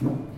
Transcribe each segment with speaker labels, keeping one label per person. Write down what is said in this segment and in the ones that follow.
Speaker 1: No.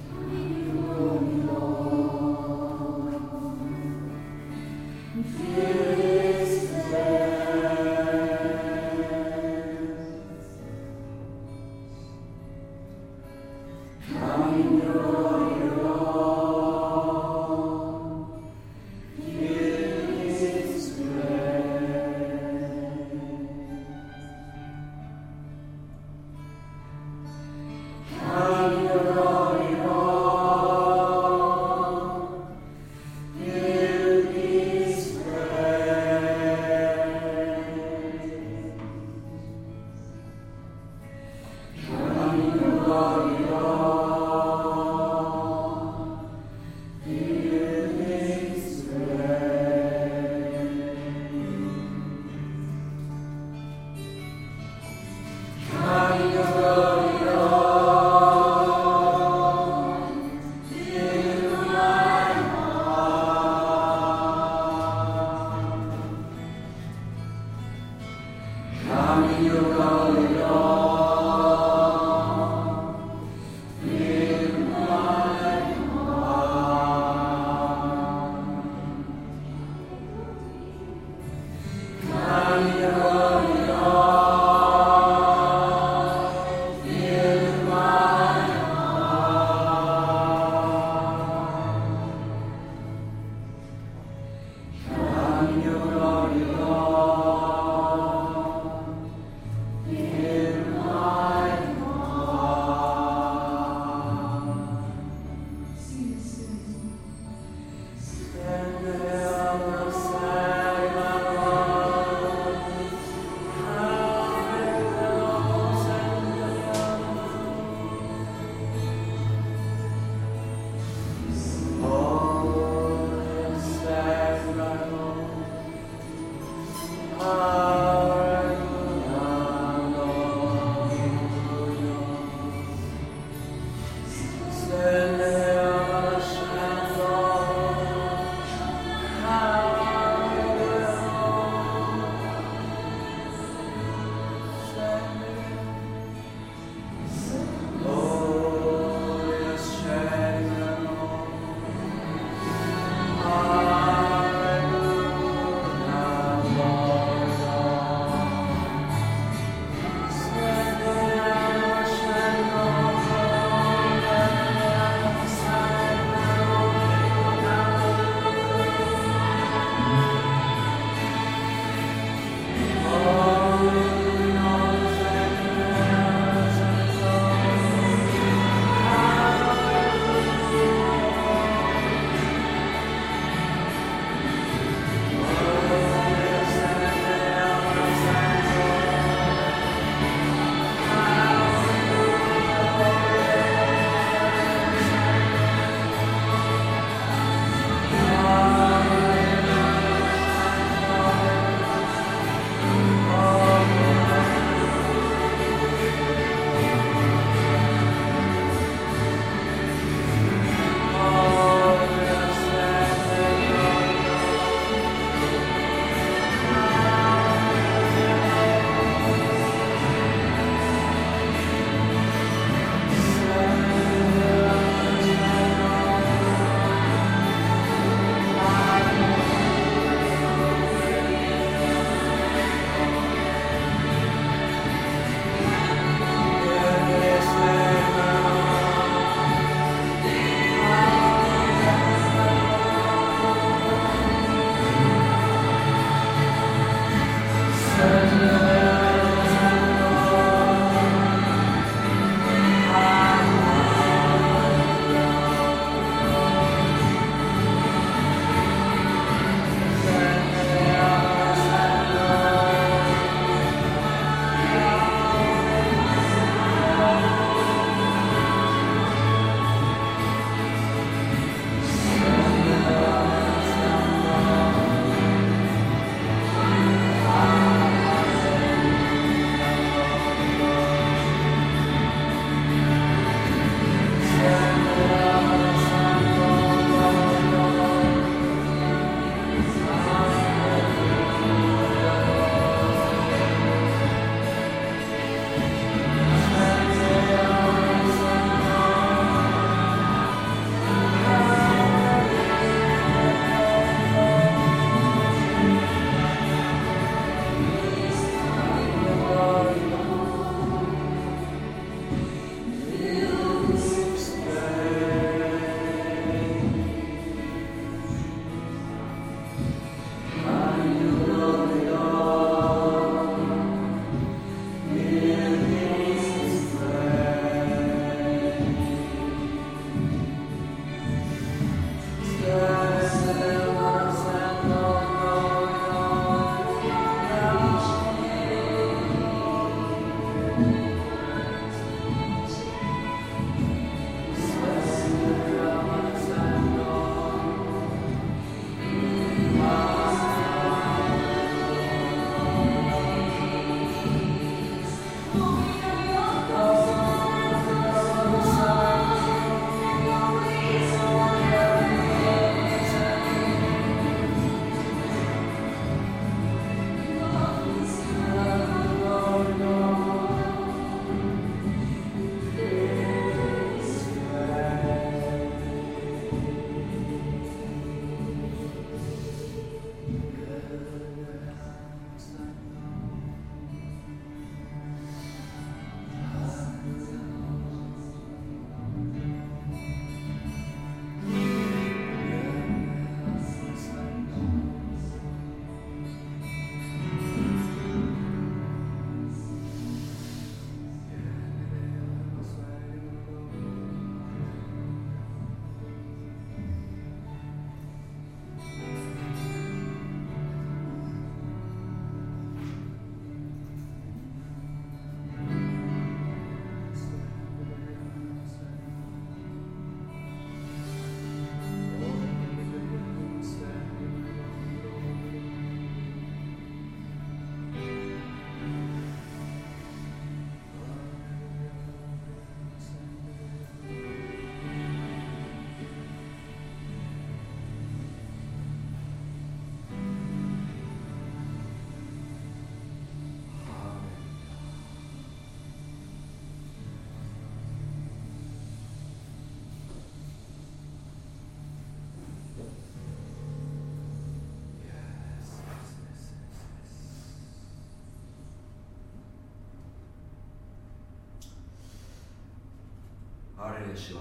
Speaker 2: レしよう。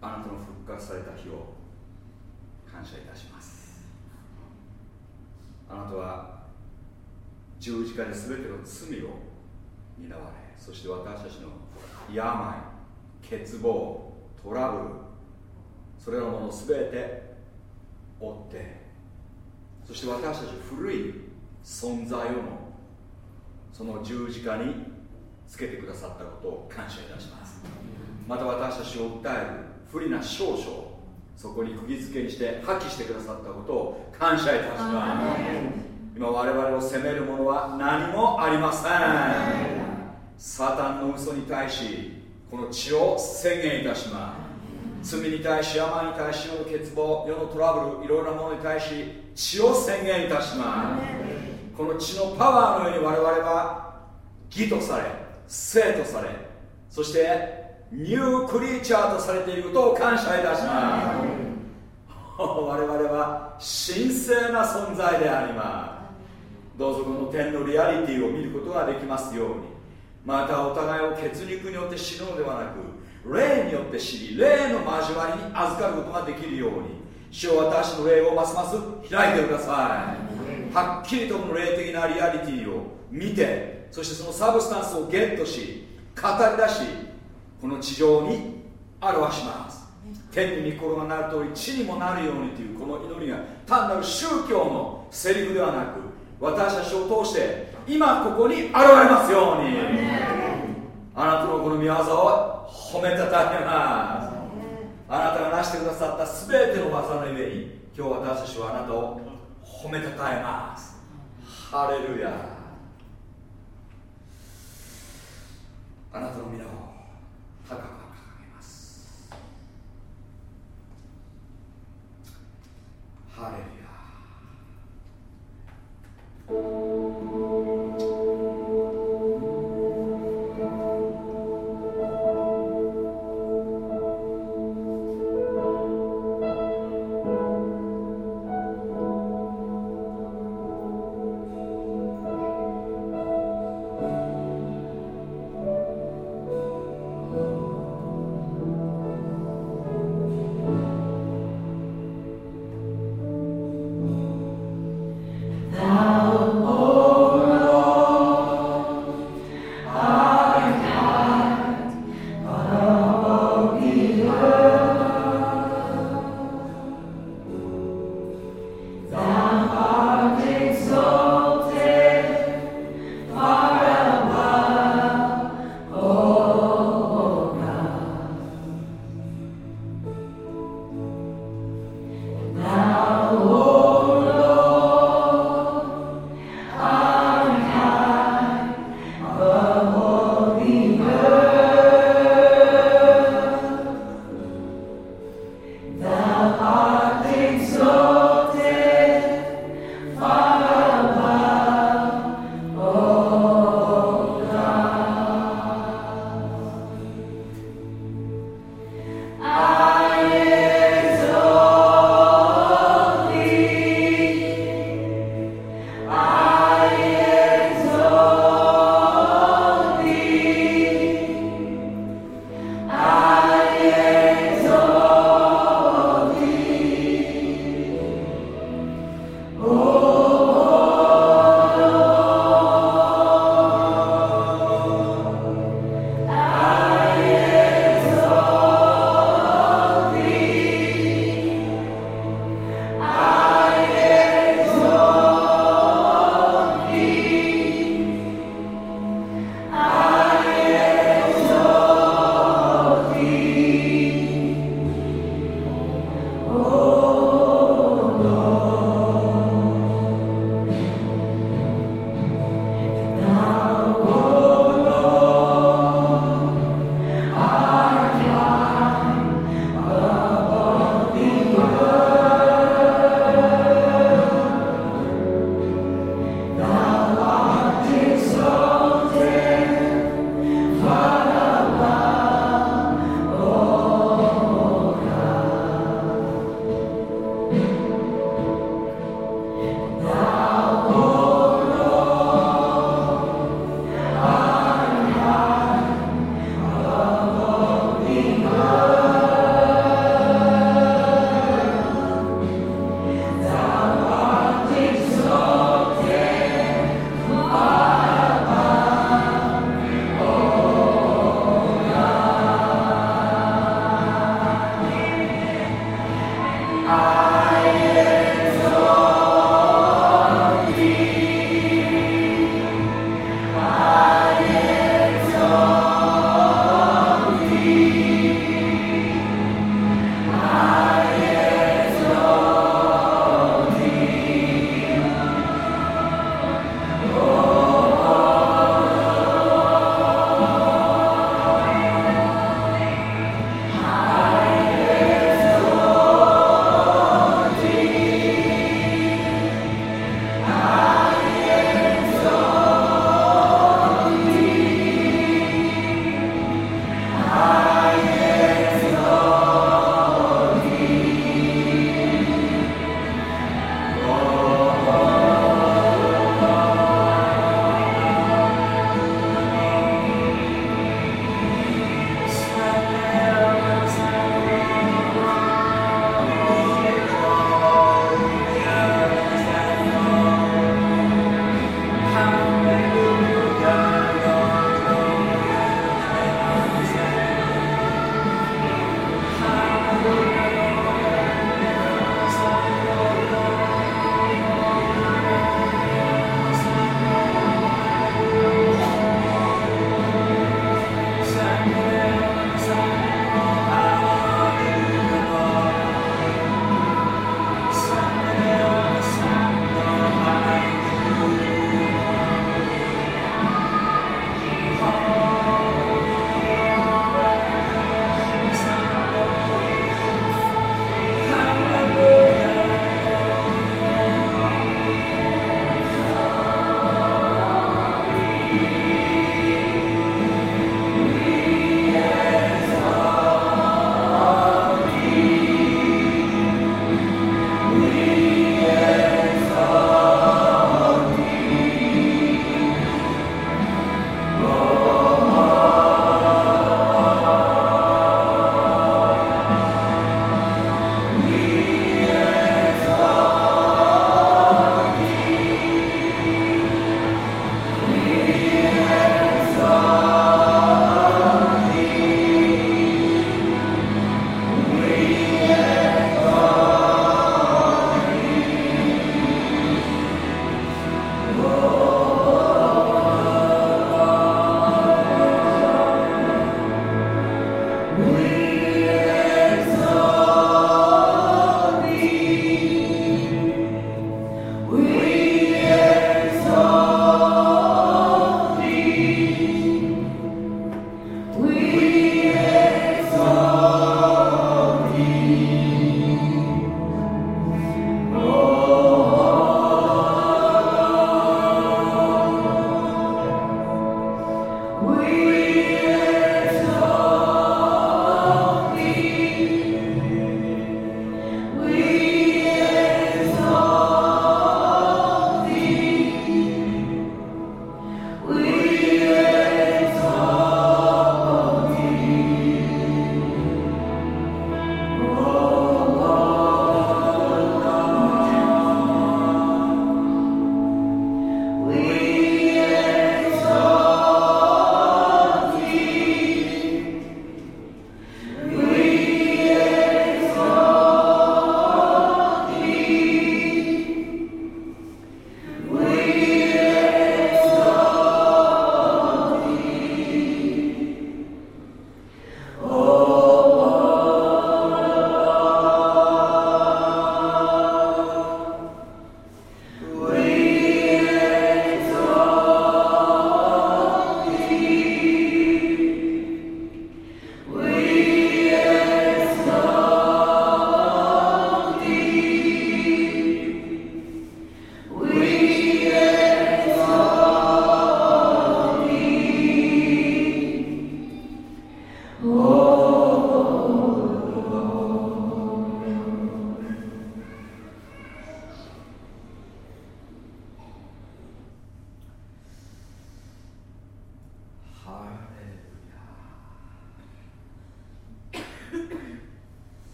Speaker 2: あなたの復活された日を感謝いたします。あなたは十字架で全ての罪を担われそして私たちの病欠乏トラブルそれらのもの全て追ってそして私たち古い存在をもその十字架につけてくださったことを感謝いたします。また私たちを訴える不利な少々そこに釘付けにして破棄してくださったことを感謝いたします。今我々を責めるものは何もありません。サタンの嘘に対しこの血を宣言いたします。罪に対し病に対し世の欠乏世のトラブルいろいろなものに対し血を宣言いたします。この血のパワーのように我々は義とされ生とされそしてニュークリーチャーとされていることを感謝いたします。我々は神聖な存在であります。どうぞこの点のリアリティを見ることができますように。またお互いを血肉によって知るのではなく霊によって知り霊の交わりに預かることができるように。主を私の霊をますます開いてください。はっきりとこの霊的なリアリティを見てそしてそのサブスタンスをゲットし語り出しこの地上に表します。天に御心がなる通り地にもなるようにというこの祈りが単なる宗教のセリフではなく私たちを通して今ここに現れますように。あなたのこの御業を褒めたたえます。あなたが成してくださった全ての技の上に今日私たちはあなたを褒めたたえます。ハレルヤ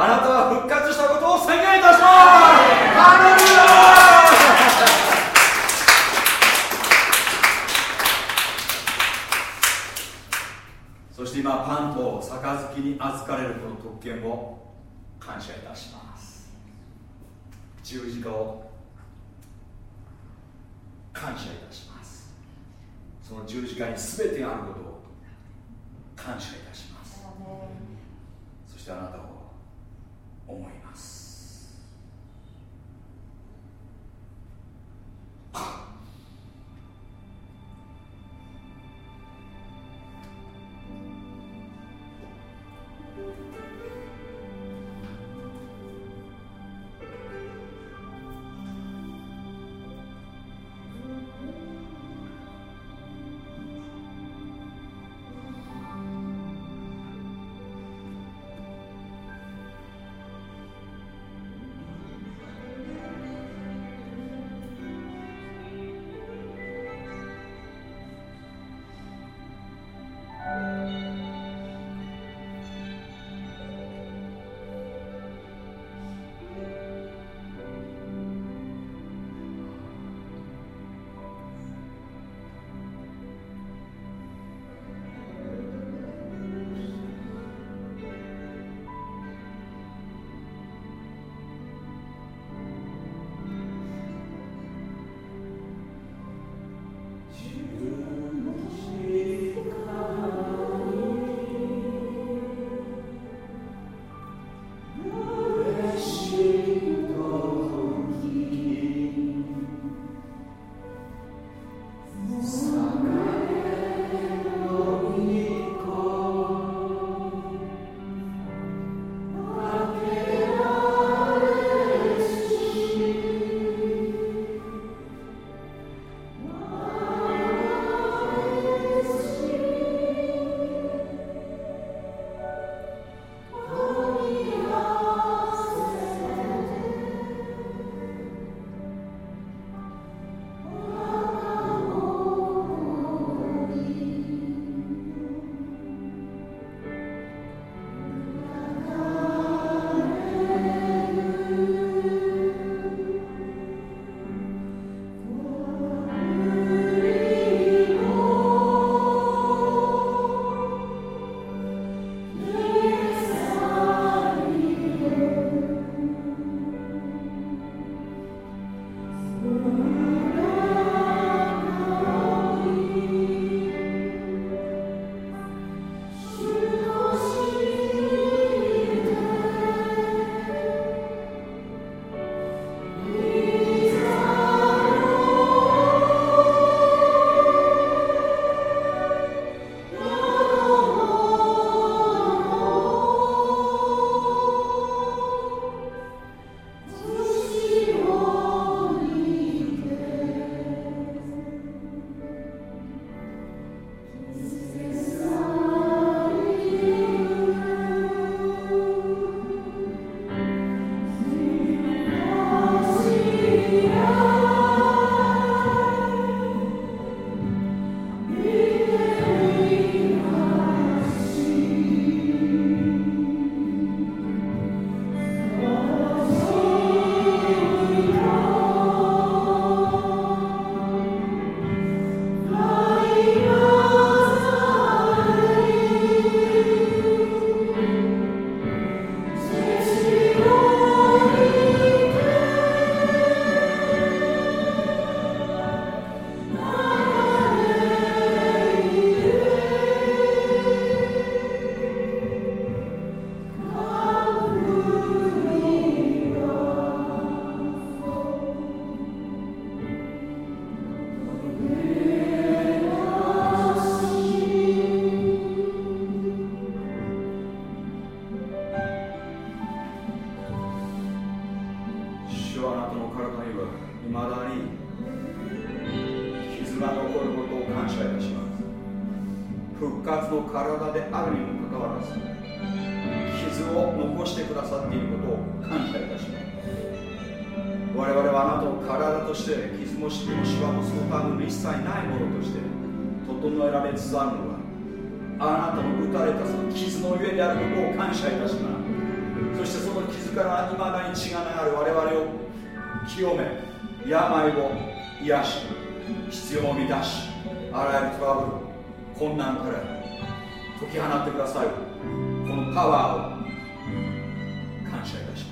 Speaker 2: あなた整えられつつあるのはあなたの打たれたその傷の上であることを感謝いたします。そしてその傷からいまだに血が流れ我々を清め病を癒し必要を満たしあらゆるトラブル困難から解き放ってください。このパワーを感謝いたします。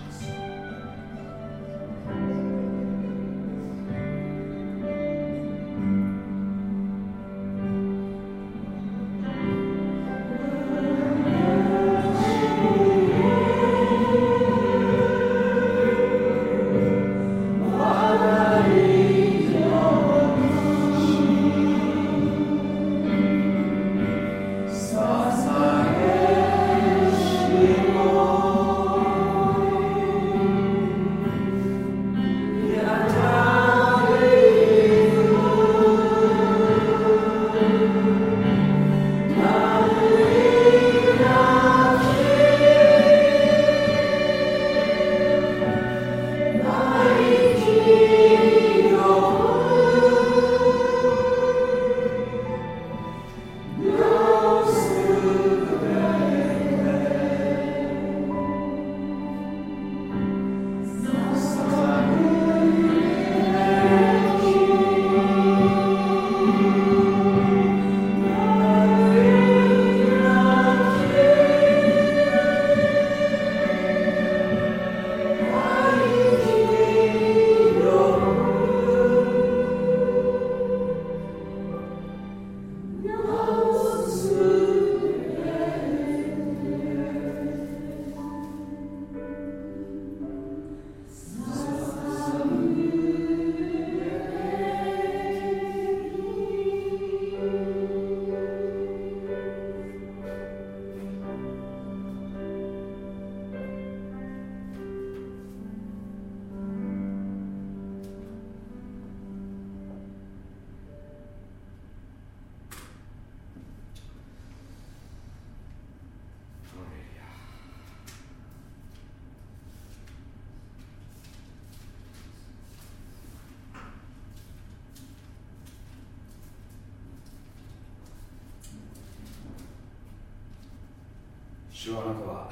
Speaker 2: 主はあなたは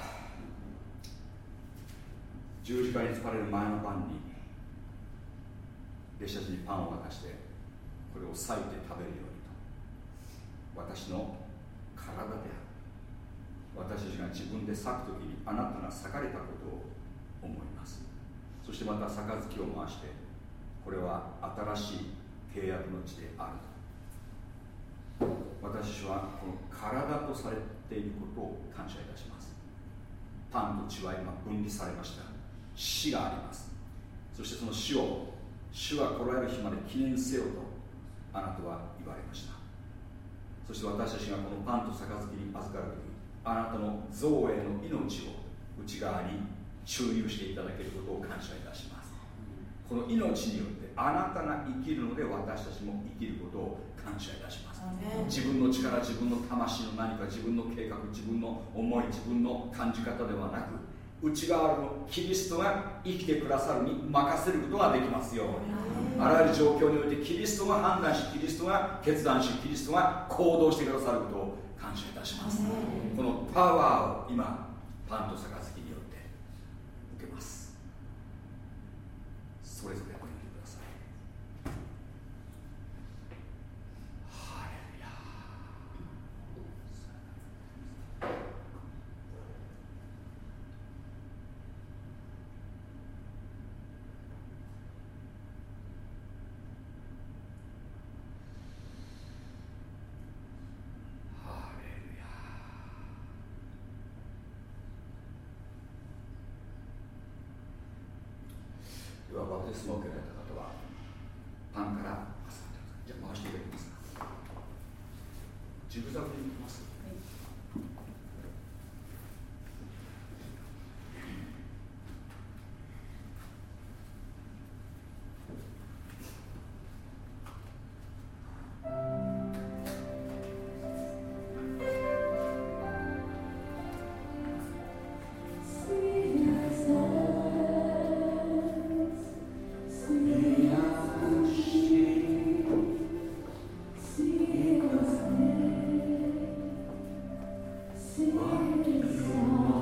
Speaker 2: 十字架に疲れる前の晩に弟子たちにパンを渡してこれを裂いて食べるようにと私の体である。私たちが自分で裂く時にあなたが裂かれたことを思います。そしてまた杯を回してこれは新しい契約の地である私はこの体とされていることを感謝いたします。パンと血は今分離されました。死があります。そしてその死を主は来られる日まで記念せよとあなたは言われました。そして私たちがこのパンと杯に預かる時あなたの造営の命を内側に注入していただけることを感謝いたします。この命によってあなたが生きるので私たちも生きることを感謝いたします。自分の力自分の魂の何か自分の計画自分の思い自分の感じ方ではなく内側のキリストが生きてくださるに任せることができますように。あらゆる状況においてキリストが判断しキリストが決断しキリストが行動してくださることを感謝いたします。このパワーを今パンと杯ですの受けられた方は Sigur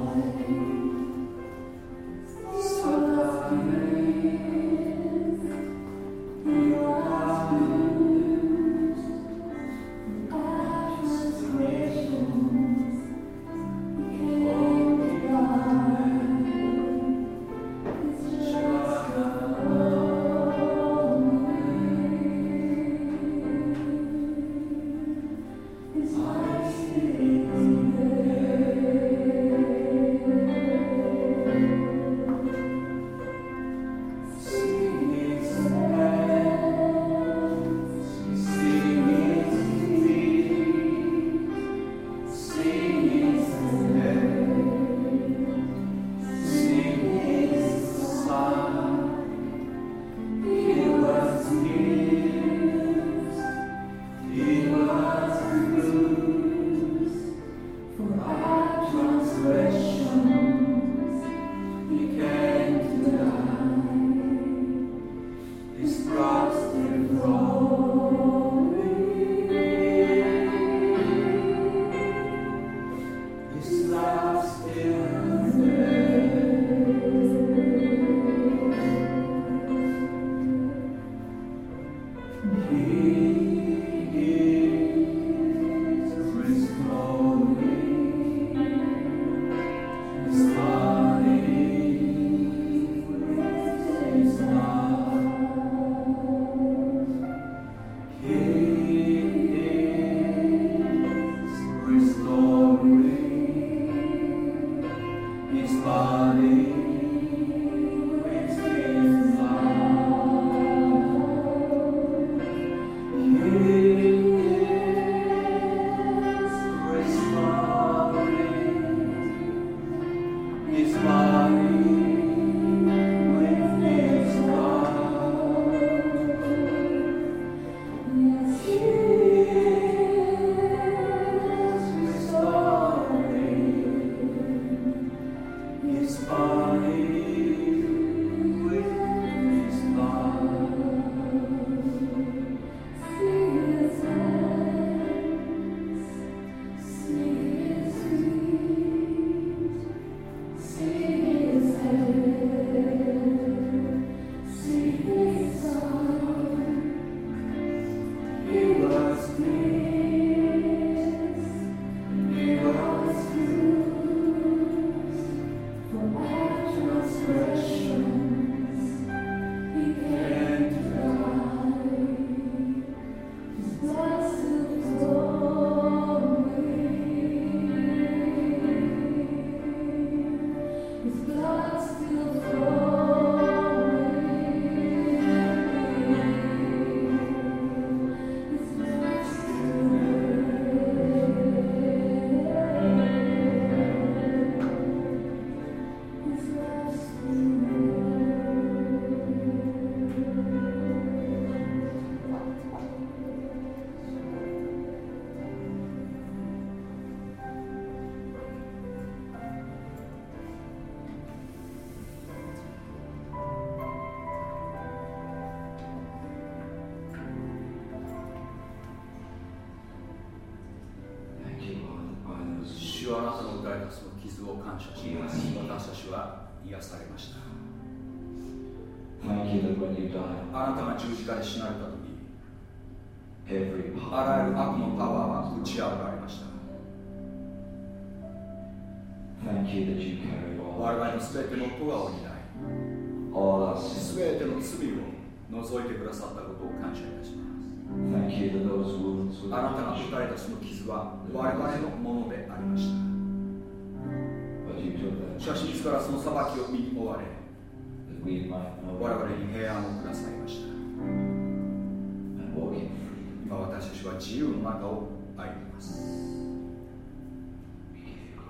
Speaker 2: 謝し私たちは癒されました。あなたが十字架で死なれた時あらゆる悪のパワーは打ち破られました。我々の全てのことが補い。全ての罪を除いてくださったことを感謝いたします。
Speaker 3: あなたが打た
Speaker 2: れたその傷は我々のものでありました。主からその裁きを身に追われ我々に平安をくださいました今私たちは自由の中を歩みます。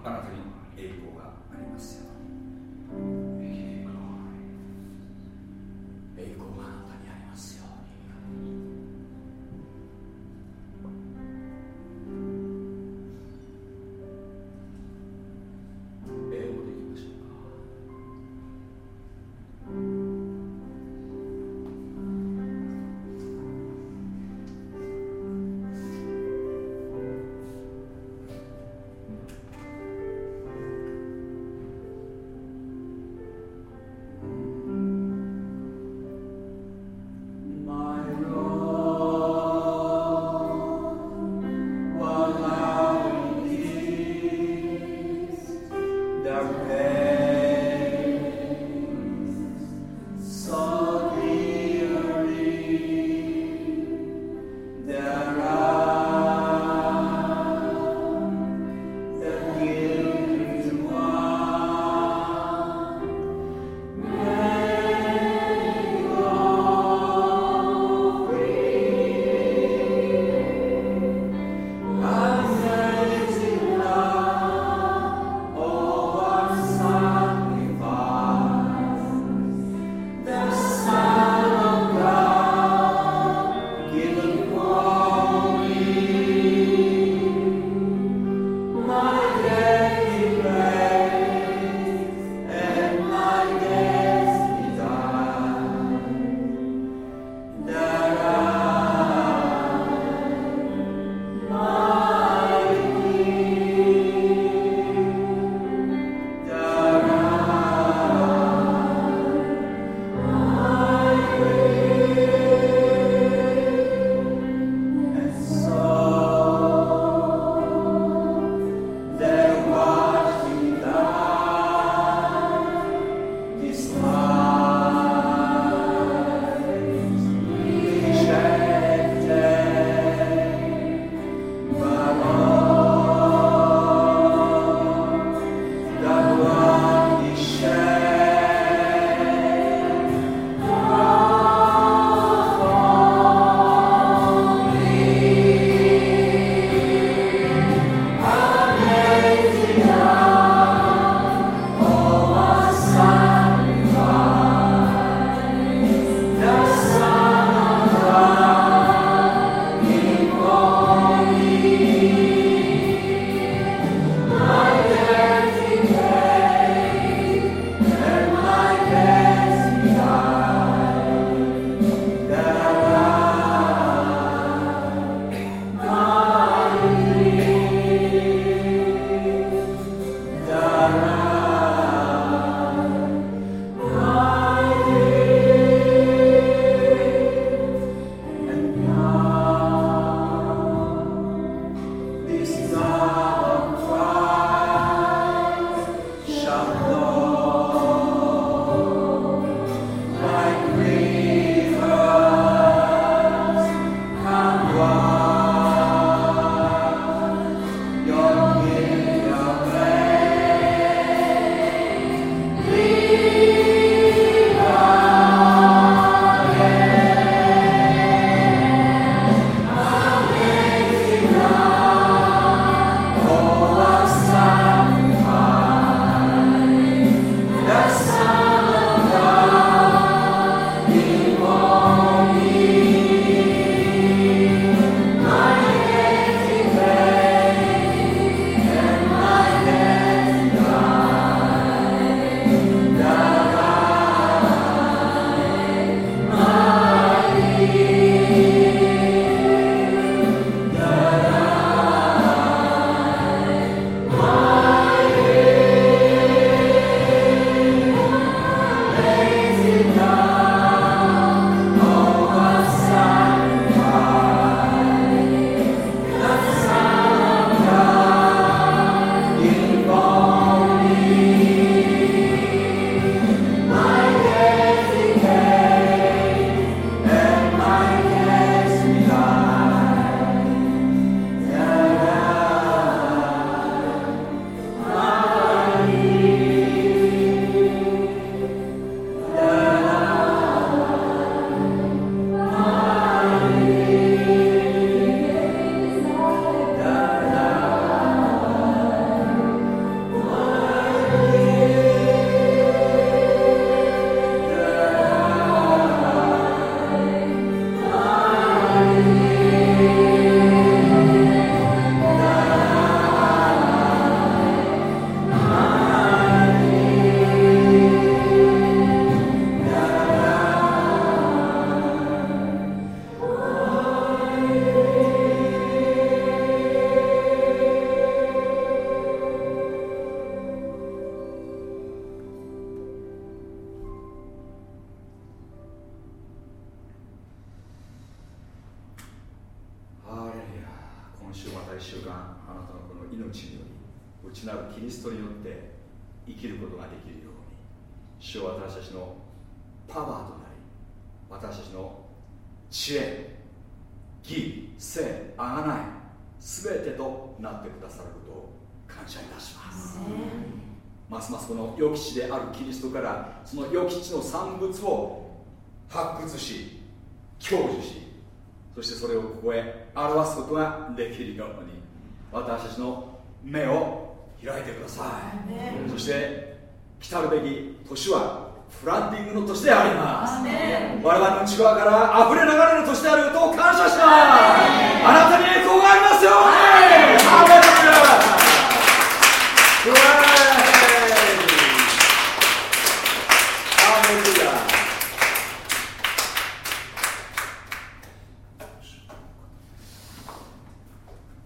Speaker 3: あなたに
Speaker 2: 栄光がありますように。謝いたしますますますこの予期地であるキリストからその予期地の産物を発掘し享受しそしてそれをここへ表すことができるように私たちの目を開いてください。そして来たるべき年はフランディングの年であります。我々の内側から溢れ流れる年であることを感謝します。あなたに栄光がありますようにアメルヤ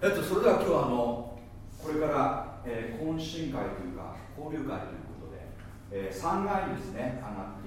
Speaker 2: えっと、それでは今日はあのこれから、えー、懇親会というか交流会ということで、えー、3階にですね上がって